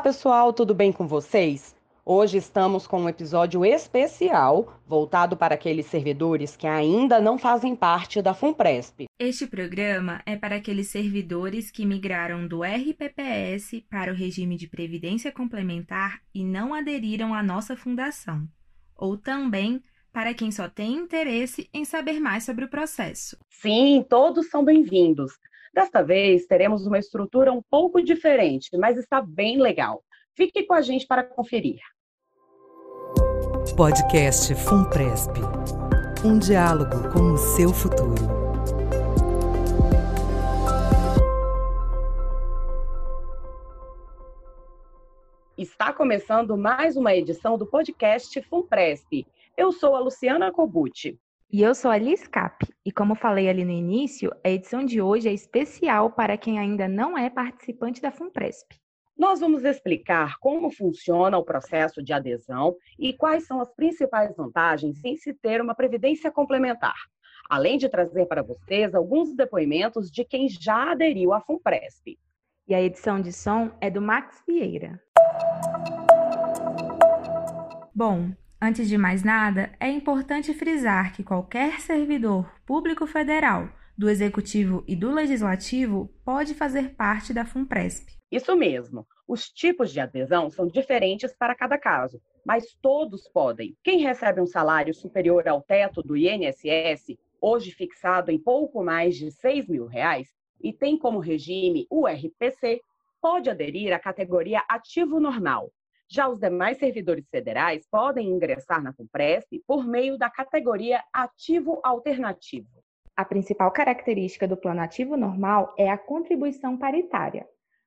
Olá, pessoal, tudo bem com vocês? Hoje estamos com um episódio especial voltado para aqueles servidores que ainda não fazem parte da FUNPRESP. Este programa é para aqueles servidores que migraram do RPPS para o regime de previdência complementar e não aderiram à nossa fundação, ou também para quem só tem interesse em saber mais sobre o processo. Sim, todos são bem-vindos. Desta vez teremos uma estrutura um pouco diferente, mas está bem legal. Fique com a gente para conferir. Podcast FUNPRESP um diálogo com o seu futuro. Está começando mais uma edição do podcast FUNPRESP. Eu sou a Luciana Cobucci. E eu sou a Liz Cap, e como falei ali no início, a edição de hoje é especial para quem ainda não é participante da FUNPRESP. Nós vamos explicar como funciona o processo de adesão e quais são as principais vantagens em se ter uma previdência complementar, além de trazer para vocês alguns depoimentos de quem já aderiu à FUNPRESP. E a edição de som é do Max Vieira. Bom, antes de mais nada, é importante frisar que qualquer servidor público federal, do Executivo e do Legislativo pode fazer parte da FUNPRESP. Isso mesmo. Os tipos de adesão são diferentes para cada caso, mas todos podem. Quem recebe um salário superior ao teto do INSS, hoje fixado em pouco mais de 6 mil reais, e tem como regime o RPC, pode aderir à categoria ativo normal. Já os demais servidores federais podem ingressar na FUNPRESP por meio da categoria ativo alternativo. A principal característica do plano ativo normal é a contribuição paritária.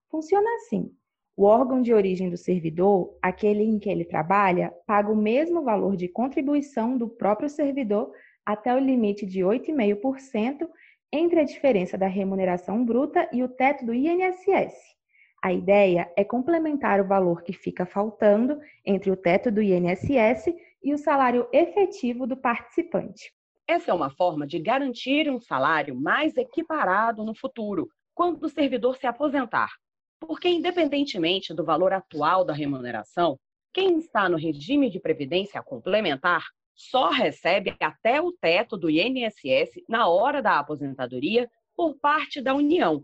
Funciona assim: o órgão de origem do servidor, aquele em que ele trabalha, paga o mesmo valor de contribuição do próprio servidor até o limite de 8,5% entre a diferença da remuneração bruta e o teto do INSS. A ideia é complementar o valor que fica faltando entre o teto do INSS e o salário efetivo do participante. Essa é uma forma de garantir um salário mais equiparado no futuro, quando o servidor se aposentar. Porque, independentemente do valor atual da remuneração, quem está no regime de previdência complementar só recebe até o teto do INSS na hora da aposentadoria por parte da União.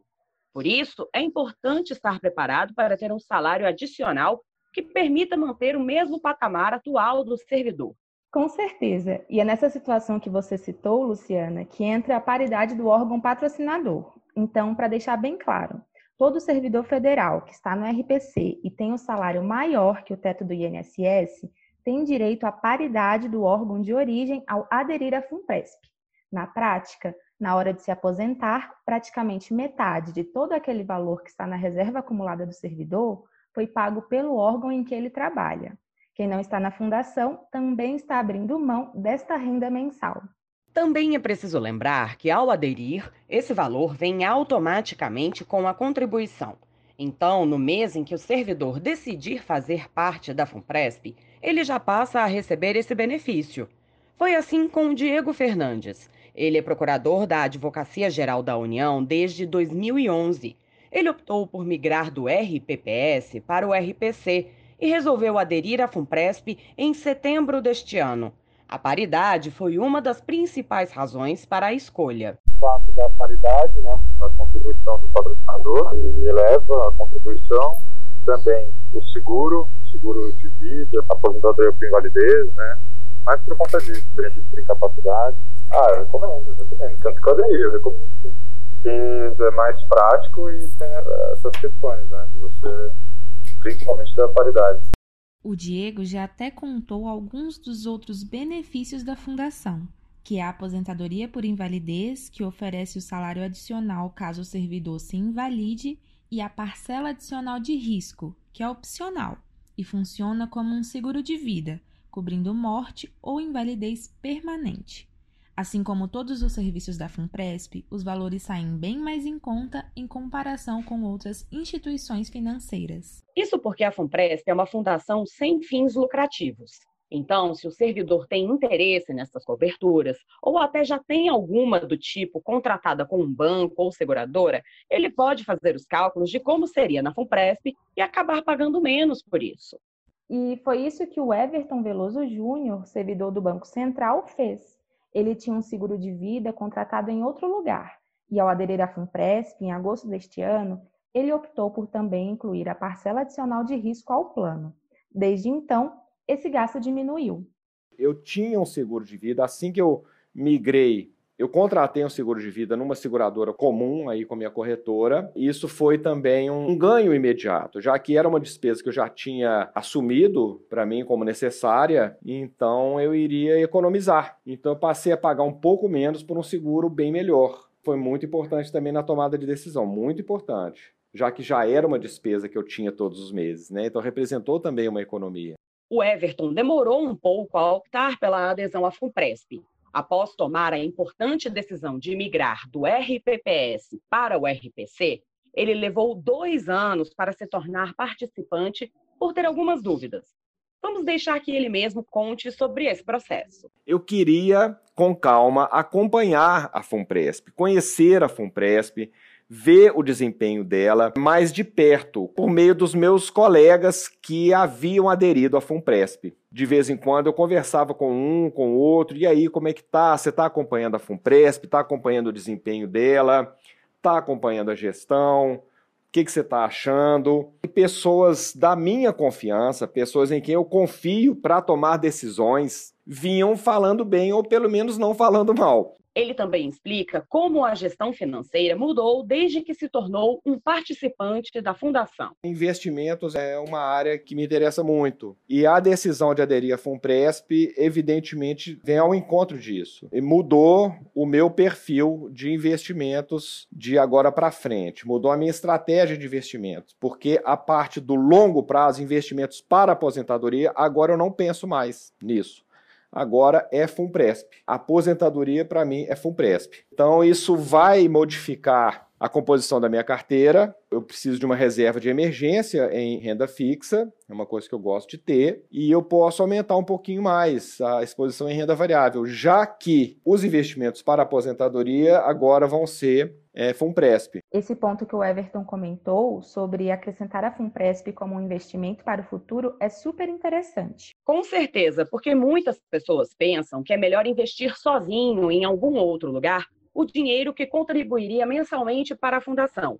Por isso, é importante estar preparado para ter um salário adicional que permita manter o mesmo patamar atual do servidor. Com certeza. E é nessa situação que você citou, Luciana, que entra a paridade do órgão patrocinador. Então, para deixar bem claro, todo servidor federal que está no RPC e tem um salário maior que o teto do INSS tem direito à paridade do órgão de origem ao aderir à FUNPRESP. Na prática, na hora de se aposentar, praticamente metade de todo aquele valor que está na reserva acumulada do servidor foi pago pelo órgão em que ele trabalha. Quem não está na fundação também está abrindo mão desta renda mensal. Também é preciso lembrar que, ao aderir, esse valor vem automaticamente com a contribuição. Então, no mês em que o servidor decidir fazer parte da FUNPRESP, ele já passa a receber esse benefício. Foi assim com o Diego Fernandes. Ele é procurador da Advocacia Geral da União desde 2011. Ele optou por migrar do RPPS para o RPC e resolveu aderir à FUNPRESP em setembro deste ano. A paridade foi uma das principais razões para a escolha. O fato da paridade, né, a contribuição do patrocinador, eleva a contribuição, também o seguro, seguro de vida, aposentadoria por invalidez, né, mas por conta disso, benefício por incapacidade. Ah, eu recomendo, eu recomendo. Tanto que eu aderi, eu recomendo sim. Porque é mais prático e tem essas questões, né, de você, principalmente da paridade. O Diego já até contou alguns dos outros benefícios da fundação, que é a aposentadoria por invalidez, que oferece o salário adicional caso o servidor se invalide, e a parcela adicional de risco, que é opcional e funciona como um seguro de vida, cobrindo morte ou invalidez permanente. Assim como todos os serviços da FUNPRESP, os valores saem bem mais em conta em comparação com outras instituições financeiras. Isso porque a FUNPRESP é uma fundação sem fins lucrativos. Então, se o servidor tem interesse nessas coberturas, ou até já tem alguma do tipo contratada com um banco ou seguradora, ele pode fazer os cálculos de como seria na FUNPRESP e acabar pagando menos por isso. E foi isso que o Everton Veloso Júnior, servidor do Banco Central, fez. Ele tinha um seguro de vida contratado em outro lugar, e ao aderir à FUNPRESP em agosto deste ano, ele optou por também incluir a parcela adicional de risco ao plano. Desde então, esse gasto diminuiu. Eu tinha um seguro de vida, assim que eu migrei, eu contratei um seguro de vida numa seguradora comum aí com a minha corretora. Isso foi também um ganho imediato, já que era uma despesa que eu já tinha assumido para mim como necessária, então eu iria economizar. Então eu passei a pagar um pouco menos por um seguro bem melhor. Foi muito importante também na tomada de decisão, muito importante já que já era uma despesa que eu tinha todos os meses, né? Então representou também uma economia o Everton demorou um pouco a optar pela adesão à FUNPRESP. Após tomar a importante decisão de migrar do RPPS para o RPC, ele levou dois anos para se tornar participante por ter algumas dúvidas. Vamos deixar que ele mesmo conte sobre esse processo. Eu queria, com calma, acompanhar a FUNPRESP, conhecer a FUNPRESP, ver o desempenho dela mais de perto, por meio dos meus colegas que haviam aderido à FUNPRESP. De vez em quando eu conversava com um, com outro, e aí, como é que tá? Você está acompanhando a FUNPRESP? Está acompanhando o desempenho dela? Está acompanhando a gestão? O que, que você está achando? E pessoas da minha confiança, pessoas em quem eu confio para tomar decisões, vinham falando bem ou pelo menos não falando mal. Ele também explica como a gestão financeira mudou desde que se tornou um participante da fundação. Investimentos é uma área que me interessa muito. E a decisão de aderir à FUNPRESP, evidentemente, vem ao encontro disso. E mudou o meu perfil de investimentos de agora para frente. Mudou a minha estratégia de investimentos. Porque a parte do longo prazo, investimentos para aposentadoria, agora eu não penso mais nisso agora é FUNPRESP. Aposentadoria, para mim, é FUNPRESP. Então, isso vai modificar a composição da minha carteira. Eu preciso de uma reserva de emergência em renda fixa, é uma coisa que eu gosto de ter, e eu posso aumentar um pouquinho mais a exposição em renda variável, já que os investimentos para aposentadoria agora vão ser é, FUNPRESP. Esse ponto que o Everton comentou sobre acrescentar a FUNPRESP como um investimento para o futuro é super interessante. Com certeza, porque muitas pessoas pensam que é melhor investir sozinho em algum outro lugar o dinheiro que contribuiria mensalmente para a fundação.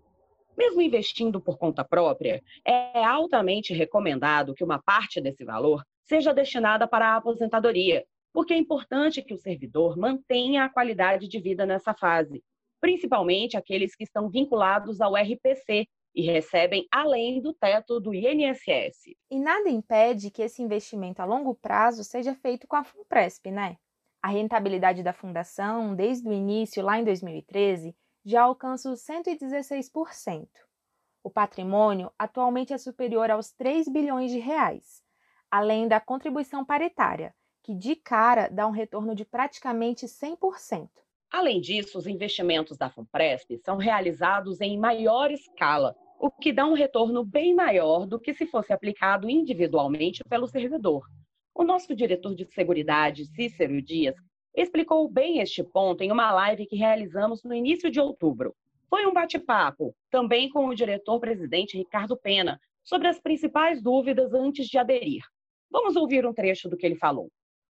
Mesmo investindo por conta própria, é altamente recomendado que uma parte desse valor seja destinada para a aposentadoria, porque é importante que o servidor mantenha a qualidade de vida nessa fase, principalmente aqueles que estão vinculados ao RPC e recebem além do teto do INSS. E nada impede que esse investimento a longo prazo seja feito com a FUNPRESP, né? A rentabilidade da fundação, desde o início, lá em 2013, já alcança os 116%. O patrimônio atualmente é superior aos 3 bilhões de reais, além da contribuição paritária, que de cara dá um retorno de praticamente 100%. Além disso, os investimentos da FUNPRESP são realizados em maior escala, o que dá um retorno bem maior do que se fosse aplicado individualmente pelo servidor. O nosso diretor de Seguridade, Cícero Dias, explicou bem este ponto em uma live que realizamos no início de outubro. Foi um bate-papo, também com o diretor-presidente Ricardo Pena, sobre as principais dúvidas antes de aderir. Vamos ouvir um trecho do que ele falou.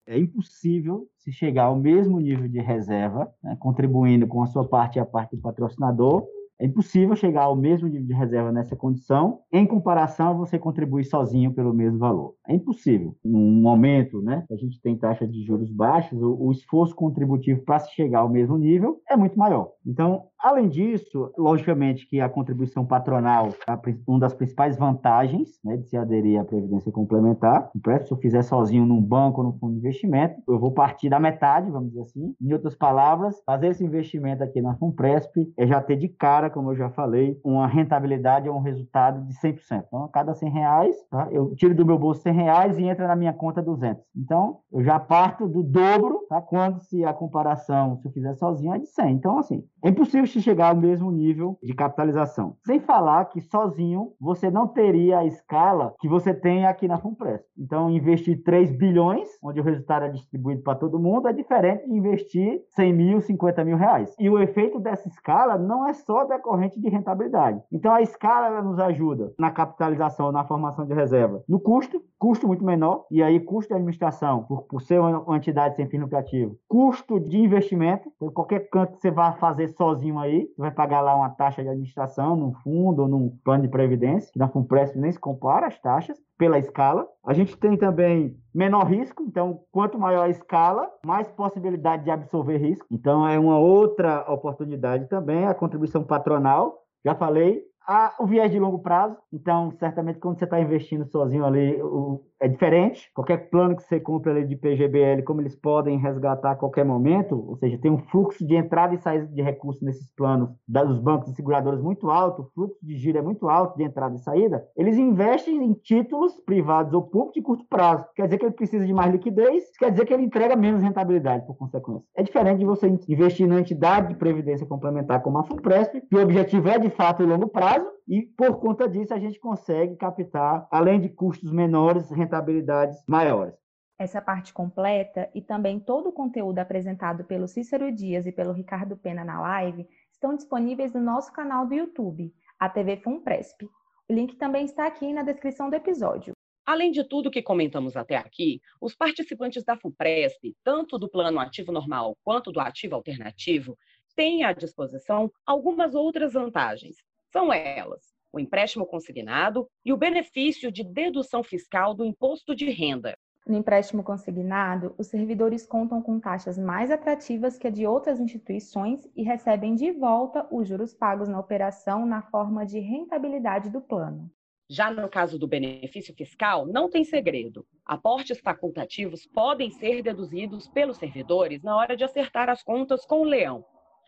É impossível se chegar ao mesmo nível de reserva, né, contribuindo com a sua parte e a parte do patrocinador, é impossível chegar ao mesmo nível de reserva nessa condição, em comparação a você contribuir sozinho pelo mesmo valor. É impossível. Num momento, né, que a gente tem taxa de juros baixos, o, o esforço contributivo para se chegar ao mesmo nível é muito maior. Então, além disso, logicamente que a contribuição patronal é uma das principais vantagens né, de se aderir à previdência complementar. Se eu fizer sozinho num banco ou num fundo de investimento, eu vou partir da metade, vamos dizer assim. Em outras palavras, fazer esse investimento aqui na Funpresp é já ter de cara como eu já falei, uma rentabilidade ou um resultado de 100%. Então, a cada 100 reais, tá? eu tiro do meu bolso 100 reais e entra na minha conta 200. Então, eu já parto do dobro, tá? quando se a comparação, se eu fizer sozinho, é de 100. Então, assim, é impossível se chegar ao mesmo nível de capitalização. Sem falar que sozinho você não teria a escala que você tem aqui na Funpress. Então, investir 3 bilhões, onde o resultado é distribuído para todo mundo, é diferente de investir 100 mil, 50 mil reais. E o efeito dessa escala não é só decorrente de rentabilidade. Então, a escala nos ajuda na capitalização, na formação de reserva, no custo, custo muito menor, e aí custo de administração, por, por ser uma entidade sem fim lucrativo, custo de investimento, por qualquer canto que você vá fazer sozinho aí, vai pagar lá uma taxa de administração num fundo ou num plano de previdência, que na Funpresp nem se compara as taxas, pela escala. A gente tem também menor risco, então quanto maior a escala, mais possibilidade de absorver risco. Então é uma outra oportunidade também a contribuição patronal. Já falei, a, o viés de longo prazo. Então, certamente, quando você está investindo sozinho ali, o, é diferente. Qualquer plano que você compra ali de PGBL, como eles podem resgatar a qualquer momento, ou seja, tem um fluxo de entrada e saída de recursos nesses planos dos bancos e seguradoras muito alto, o fluxo de giro é muito alto de entrada e saída, eles investem em títulos privados ou públicos de curto prazo. Quer dizer que ele precisa de mais liquidez, quer dizer que ele entrega menos rentabilidade por consequência. É diferente de você investir na entidade de previdência complementar como a FUNPRESP, que o objetivo é de fato o longo prazo, e por conta disso a gente consegue captar, além de custos menores, rentabilidades maiores. Essa parte completa e também todo o conteúdo apresentado pelo Cícero Dias e pelo Ricardo Pena na live estão disponíveis no nosso canal do YouTube, a TV Funpresp. O link também está aqui na descrição do episódio. Além de tudo que comentamos até aqui, os participantes da FUNPRESP, tanto do plano ativo normal quanto do ativo alternativo, têm à disposição algumas outras vantagens. São elas: o empréstimo consignado e o benefício de dedução fiscal do imposto de renda. No empréstimo consignado, os servidores contam com taxas mais atrativas que a de outras instituições e recebem de volta os juros pagos na operação na forma de rentabilidade do plano. Já no caso do benefício fiscal, não tem segredo. Aportes facultativos podem ser deduzidos pelos servidores na hora de acertar as contas com o leão.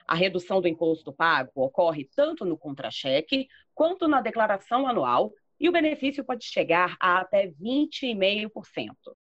A redução do imposto pago ocorre tanto no contra-cheque quanto na declaração anual e o benefício pode chegar a até 20,5%.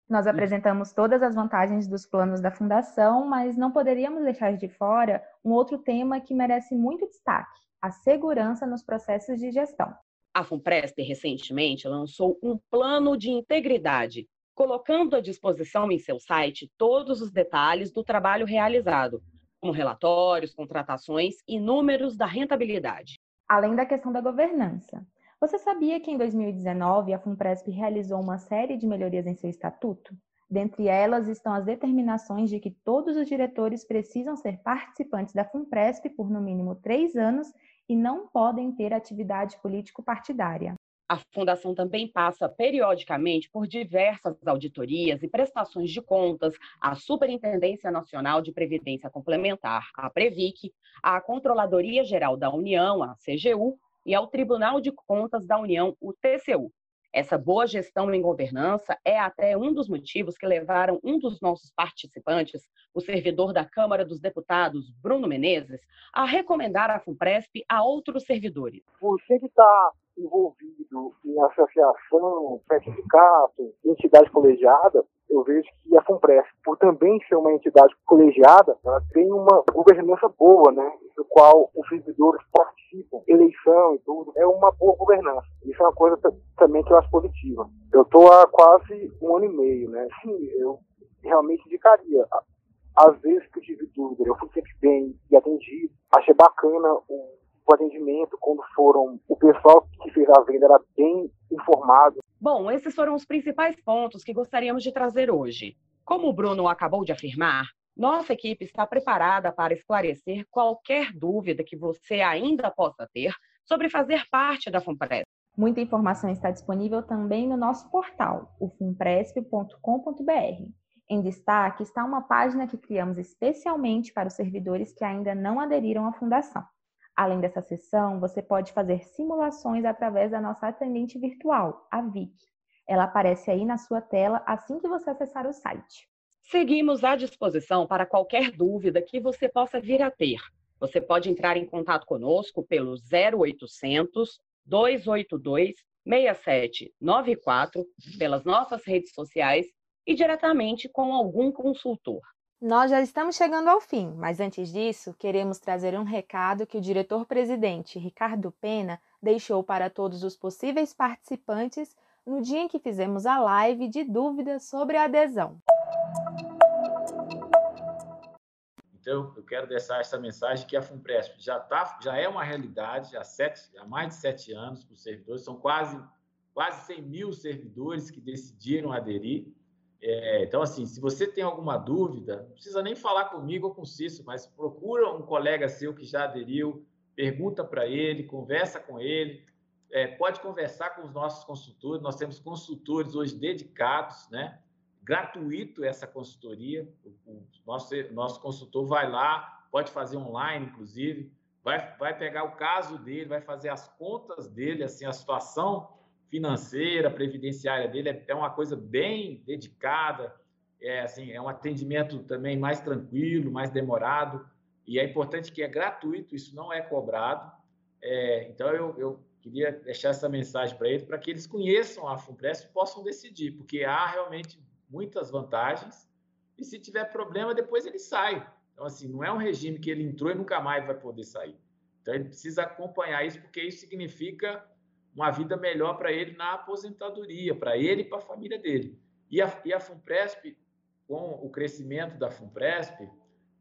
Nós apresentamos todas as vantagens dos planos da Fundação, mas não poderíamos deixar de fora um outro tema que merece muito destaque: a segurança nos processos de gestão. A FUNPRESP recentemente lançou um plano de integridade, colocando à disposição em seu site todos os detalhes do trabalho realizado, como relatórios, contratações e números da rentabilidade. Além da questão da governança. Você sabia que em 2019 a FUNPRESP realizou uma série de melhorias em seu estatuto? Dentre elas estão as determinações de que todos os diretores precisam ser participantes da FUNPRESP por no mínimo três anos e não podem ter atividade político-partidária. A Fundação também passa periodicamente por diversas auditorias e prestações de contas à Superintendência Nacional de Previdência Complementar, a Previc, à Controladoria Geral da União, a CGU, e ao Tribunal de Contas da União, o TCU. Essa boa gestão em governança é até um dos motivos que levaram um dos nossos participantes, o servidor da Câmara dos Deputados, Bruno Menezes, a recomendar a FUNPRESP a outros servidores. Você que está envolvido em associação, certificato, entidade colegiada, eu vejo que a FUNPRESP, por também ser uma entidade colegiada, ela tem uma governança boa, né? Do qual os servidores participam, eleição e tudo, é uma boa governança. Isso é uma coisa também que eu acho positiva. Eu estou há quase um ano e meio, né? Sim, eu realmente indicaria. Às vezes que eu tive dúvida, eu fui sempre bem e atendi. Achei bacana o o atendimento, quando foram. O pessoal que fez a venda era bem informado. Bom, esses foram os principais pontos que gostaríamos de trazer hoje. Como o Bruno acabou de afirmar, nossa equipe está preparada para esclarecer qualquer dúvida que você ainda possa ter sobre fazer parte da FUNPRESP. Muita informação está disponível também no nosso portal, o funpresp.com.br. Em destaque está uma página que criamos especialmente para os servidores que ainda não aderiram à fundação. Além dessa sessão, você pode fazer simulações através da nossa atendente virtual, a Vic. Ela aparece aí na sua tela assim que você acessar o site. Seguimos à disposição para qualquer dúvida que você possa vir a ter. Você pode entrar em contato conosco pelo 0800 282 6794 pelas nossas redes sociais e diretamente com algum consultor. Nós já estamos chegando ao fim, mas antes disso, queremos trazer um recado que o diretor-presidente Ricardo Pena deixou para todos os possíveis participantes no dia em que fizemos a live de dúvidas sobre a adesão. Então, eu quero deixar essa mensagem que a FUNPRESP já, tá, já é uma realidade há, sete, há mais de sete anos para os servidores, são quase, quase 100 mil servidores que decidiram aderir. É, então, assim, se você tem alguma dúvida, não precisa nem falar comigo ou com o Cício, mas procura um colega seu que já aderiu, pergunta para ele, conversa com ele, é, pode conversar com os nossos consultores. Nós temos consultores hoje dedicados, né? Gratuito essa consultoria. O, nosso, nosso consultor vai lá, pode fazer online, inclusive, vai, vai pegar o caso dele, vai fazer as contas dele, assim, a situação financeira, previdenciária dele é, é uma coisa bem dedicada, é assim, é um atendimento também mais tranquilo, mais demorado, e é importante que é gratuito, isso não é cobrado. É, então, eu, eu, queria deixar essa mensagem para eles, para que eles conheçam a FUNPRES e possam decidir, porque há realmente muitas vantagens, e se tiver problema, depois ele sai. Então, assim, não é um regime que ele entrou e nunca mais vai poder sair. Então, ele precisa acompanhar isso, porque isso significa uma vida melhor para ele na aposentadoria, para ele e para a família dele. E a, e a FUNPRESP, com o crescimento da FUNPRESP,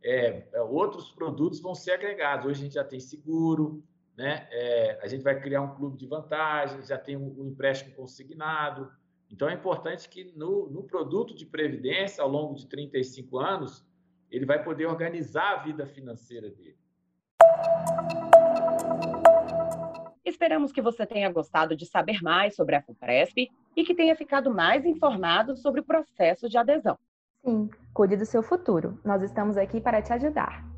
é, é, outros produtos vão ser agregados. Hoje a gente já tem seguro, né? É, a gente vai criar um clube de vantagens, já tem um, um empréstimo consignado. Então é importante que no, no produto de previdência, ao longo de 35 anos, ele vai poder organizar a vida financeira dele. Esperamos que você tenha gostado de saber mais sobre a FUPRESP e que tenha ficado mais informado sobre o processo de adesão. Sim, cuide do seu futuro. Nós estamos aqui para te ajudar.